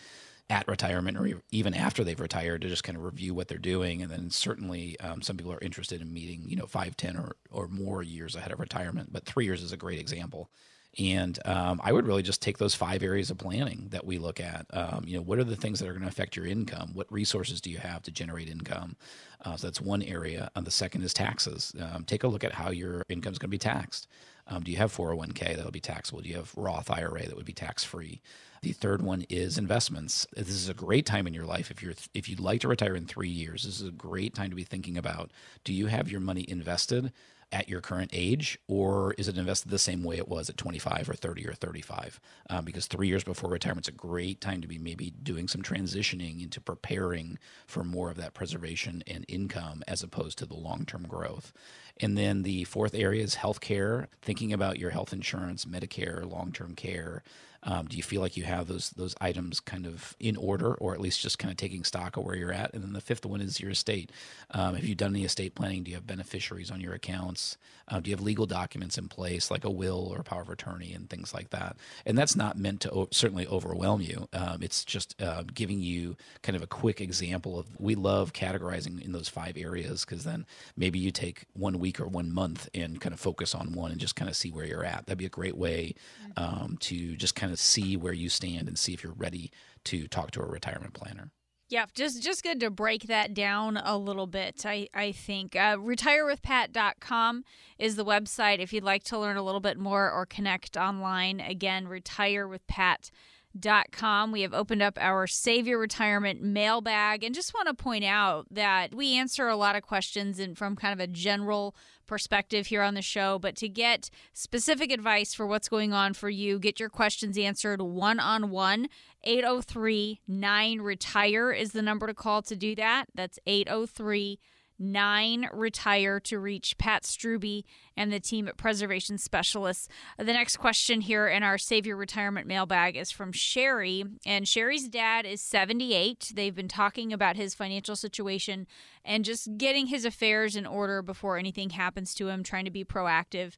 at retirement or even after they've retired to just kind of review what they're doing, and then certainly um, some people are interested in meeting, you know, five, ten, or or more years ahead of retirement. But three years is a great example. And um, I would really just take those five areas of planning that we look at. Um, you know, what are the things that are going to affect your income? What resources do you have to generate income? Uh, so that's one area. Uh, the second is taxes. Um, take a look at how your income is going to be taxed. Um, do you have 401k that'll be taxable? Do you have Roth IRA that would be tax free? The third one is investments. This is a great time in your life if you're if you'd like to retire in three years. This is a great time to be thinking about: Do you have your money invested? At your current age, or is it invested the same way it was at 25 or 30 or 35? Um, because three years before retirement is a great time to be maybe doing some transitioning into preparing for more of that preservation and income as opposed to the long term growth. And then the fourth area is healthcare, thinking about your health insurance, Medicare, long term care. Um, do you feel like you have those those items kind of in order, or at least just kind of taking stock of where you're at? And then the fifth one is your estate. Um, have you done any estate planning? Do you have beneficiaries on your accounts? Uh, do you have legal documents in place, like a will or a power of attorney and things like that? And that's not meant to o- certainly overwhelm you. Um, it's just uh, giving you kind of a quick example of. We love categorizing in those five areas because then maybe you take one week or one month and kind of focus on one and just kind of see where you're at. That'd be a great way um, to just kind of see where you stand and see if you're ready to talk to a retirement planner. Yeah, just just good to break that down a little bit. I I think uh, retirewithpat.com is the website if you'd like to learn a little bit more or connect online. Again, retirewithpat.com. We have opened up our Save Your Retirement mailbag and just want to point out that we answer a lot of questions and from kind of a general perspective here on the show, but to get specific advice for what's going on for you, get your questions answered one on one. 803 9 Retire is the number to call to do that. That's 803 9 Retire to reach Pat Strubbe and the team at Preservation Specialists. The next question here in our Save Your Retirement mailbag is from Sherry. And Sherry's dad is 78. They've been talking about his financial situation and just getting his affairs in order before anything happens to him, trying to be proactive.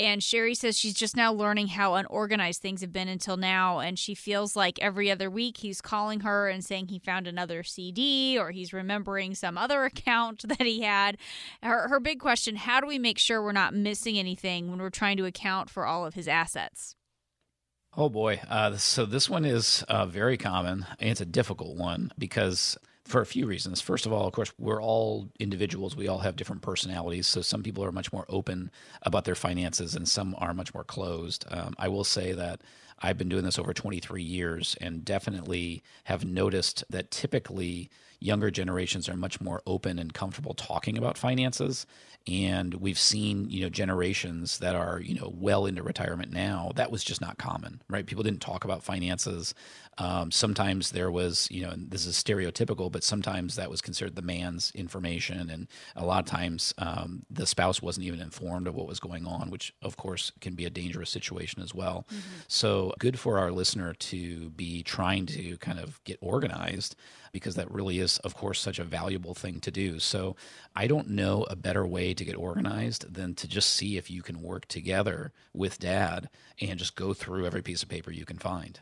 And Sherry says she's just now learning how unorganized things have been until now. And she feels like every other week he's calling her and saying he found another CD or he's remembering some other *laughs* account that he had. Her, her big question how do we make sure we're not missing anything when we're trying to account for all of his assets? Oh boy. Uh, so this one is uh, very common it's a difficult one because for a few reasons. First of all, of course, we're all individuals. We all have different personalities. So some people are much more open about their finances and some are much more closed. Um, I will say that I've been doing this over 23 years and definitely have noticed that typically younger generations are much more open and comfortable talking about finances and we've seen you know generations that are you know well into retirement now that was just not common right people didn't talk about finances um, sometimes there was you know and this is stereotypical but sometimes that was considered the man's information and a lot of times um, the spouse wasn't even informed of what was going on which of course can be a dangerous situation as well mm-hmm. so good for our listener to be trying to kind of get organized because that really is, of course, such a valuable thing to do. So I don't know a better way to get organized than to just see if you can work together with dad and just go through every piece of paper you can find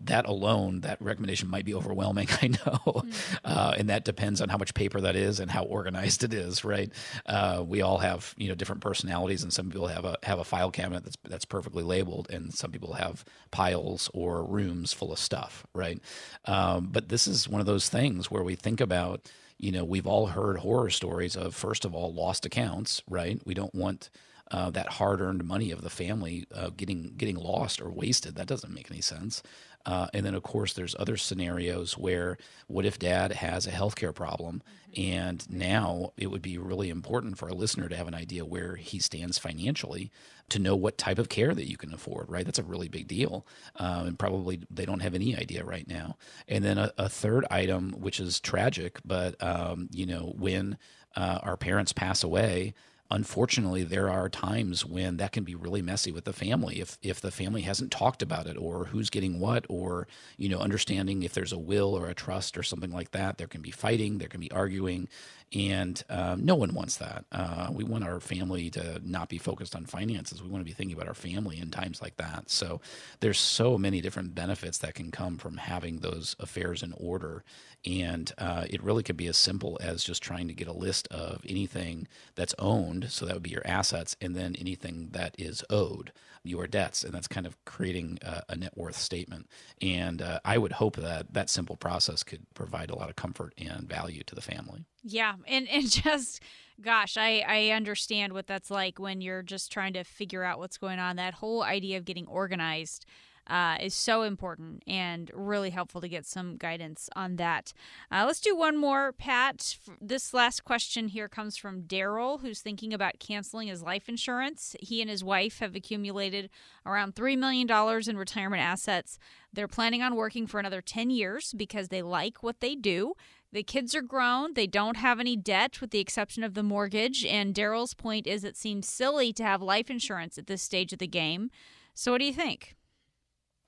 that alone, that recommendation might be overwhelming. *laughs* I know, mm-hmm. uh, and that depends on how much paper that is and how organized it is. Right? Uh, we all have you know different personalities, and some people have a have a file cabinet that's that's perfectly labeled, and some people have piles or rooms full of stuff. Right? Um, but this is one of those things where we think about. You know, we've all heard horror stories of first of all lost accounts. Right? We don't want. Uh, that hard-earned money of the family uh, getting getting lost or wasted. That doesn't make any sense. Uh, and then, of course, there's other scenarios where what if dad has a healthcare problem? And now it would be really important for a listener to have an idea where he stands financially to know what type of care that you can afford, right? That's a really big deal. Um, and probably they don't have any idea right now. And then a, a third item, which is tragic, but, um, you know, when uh, our parents pass away, unfortunately there are times when that can be really messy with the family if if the family hasn't talked about it or who's getting what or you know understanding if there's a will or a trust or something like that. There can be fighting there can be arguing and um, no one wants that. Uh, we want our family to not be focused on finances. We want to be thinking about our family in times like that. So there's so many different benefits that can come from having those affairs in order. And uh, it really could be as simple as just trying to get a list of anything that's owned. So that would be your assets, and then anything that is owed your debts, and that's kind of creating a, a net worth statement. And uh, I would hope that that simple process could provide a lot of comfort and value to the family. Yeah, and *laughs* and just gosh, I I understand what that's like when you're just trying to figure out what's going on. That whole idea of getting organized uh, is so important and really helpful to get some guidance on that. Uh, let's do one more, Pat. This last question here comes from Daryl, who's thinking about canceling his life insurance. He and his wife have accumulated around $3 million in retirement assets. They're planning on working for another 10 years because they like what they do. The kids are grown. They don't have any debt with the exception of the mortgage. And Daryl's point is it seems silly to have life insurance at this stage of the game. So, what do you think?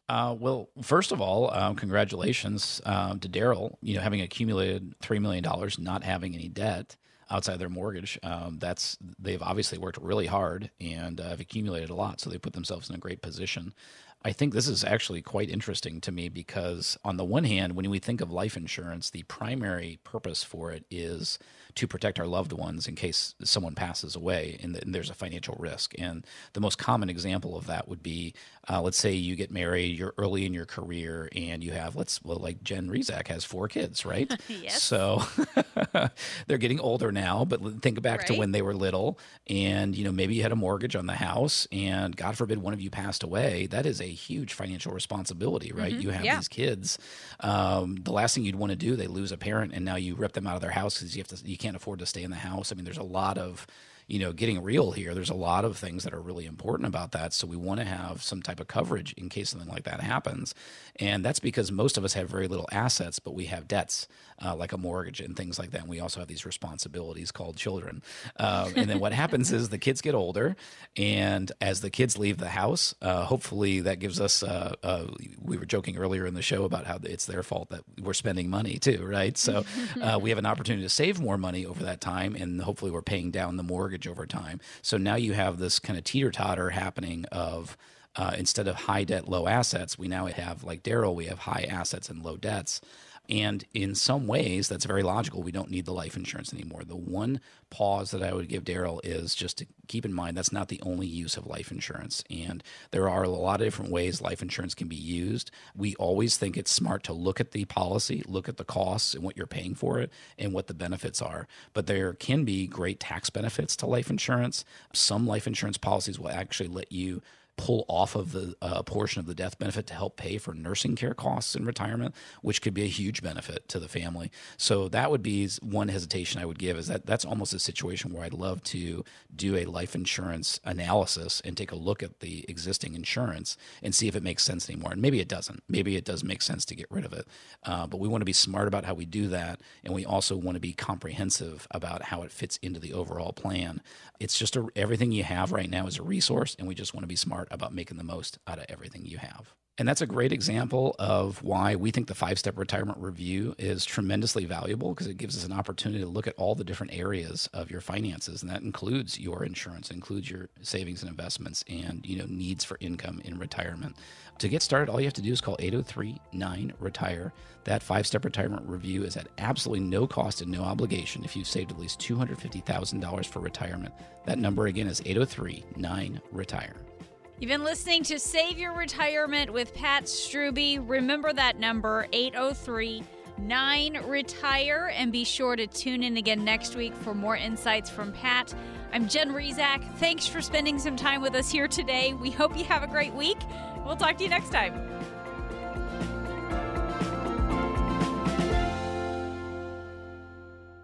Uh, well, first of all, um, congratulations um, to Daryl. You know, having accumulated three million dollars, not having any debt outside their mortgage. Um, that's they've obviously worked really hard and uh, have accumulated a lot, so they put themselves in a great position. I think this is actually quite interesting to me because, on the one hand, when we think of life insurance, the primary purpose for it is to protect our loved ones in case someone passes away and, there's a financial risk. And the most common example of that would be uh, let's say you get married, you're early in your career, and you have, let's, well, like Jen Rizak has four kids, right? *laughs* yes. So *laughs* they're getting older now, but think back right. to when they were little and, you know, maybe you had a mortgage on the house and God forbid one of you passed away. That is a huge financial responsibility, right? Mm-hmm. You have yeah. these kids. Um, the last thing you'd want to do, they lose a parent and now you rip them out of their house because you have to, you can't afford to stay in the house. I mean, there's a lot of, you know, getting real here, there's a lot of things that are really important about that. So we want to have some type of coverage in case something like that happens. And that's because most of us have very little assets, but we have debts uh, like a mortgage and things like that. And we also have these responsibilities called children. Um, and then what happens is the kids get older. And as the kids leave the house, uh, hopefully that gives us, uh, uh we were joking earlier in the show about how it's their fault that we're spending money too, right? So *laughs* uh, we have an opportunity to save more money over that time. And hopefully we're paying down the mortgage mortgage over time. So now you have this kind of teeter totter happening of uh, instead of high debt, low assets, we now have like Daryl, we have high assets and low debts. And in some ways, that's very logical. We don't need the life insurance anymore. The one pause that I would give Daryl is just to keep in mind that's not the only use of life insurance. And there are a lot of different ways life insurance can be used. We always think it's smart to look at the policy, look at the costs and what you're paying for it, and what the benefits are. But there can be great tax benefits to life insurance. Some life insurance policies will actually let you pull off of the uh, portion of the death benefit to help pay for nursing care costs in retirement, which could be a huge benefit to the family. So that would be one hesitation I would give is that that's almost a situation where I'd love to do a life insurance analysis and take a look at the existing insurance and see if it makes sense anymore. And maybe it doesn't. Maybe it does make sense to get rid of it. Uh, but we want to be smart about how we do that, and we also want to be comprehensive about how it fits into the overall plan. It's just a, everything you have right now is a resource, and we just want to be smart about making the most out of everything you have. And that's a great example of why we think the five step retirement review is tremendously valuable because it gives us an opportunity to look at all the different areas of your finances. And that includes your insurance, includes your savings and investments, and you know needs for income in retirement. To get started, all you have to do is call 803 9 Retire. That five step retirement review is at absolutely no cost and no obligation if you've saved at least $250,000 for retirement. That number again is 803 9 Retire. You've been listening to Save Your Retirement with Pat Strubbe. Remember that number, 803 9 Retire, and be sure to tune in again next week for more insights from Pat. I'm Jen Rizak. Thanks for spending some time with us here today. We hope you have a great week. We'll talk to you next time.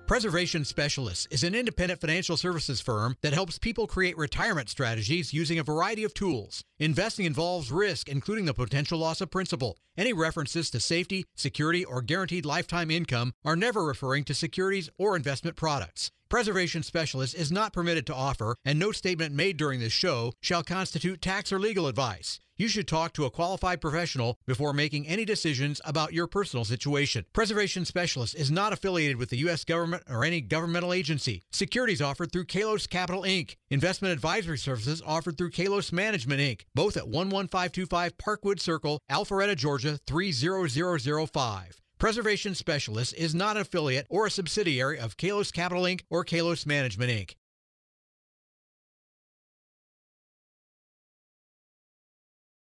Preservation Specialists is an independent financial services firm that helps people create retirement strategies using a variety of tools. Investing involves risk, including the potential loss of principal. Any references to safety, security, or guaranteed lifetime income are never referring to securities or investment products. Preservation Specialist is not permitted to offer, and no statement made during this show shall constitute tax or legal advice. You should talk to a qualified professional before making any decisions about your personal situation. Preservation Specialist is not affiliated with the U.S. government or any governmental agency. Securities offered through Kalos Capital Inc. Investment advisory services offered through Kalos Management Inc. Both at 11525 Parkwood Circle, Alpharetta, Georgia 30005. Preservation Specialist is not an affiliate or a subsidiary of Kalos Capital Inc. or Kalos Management Inc.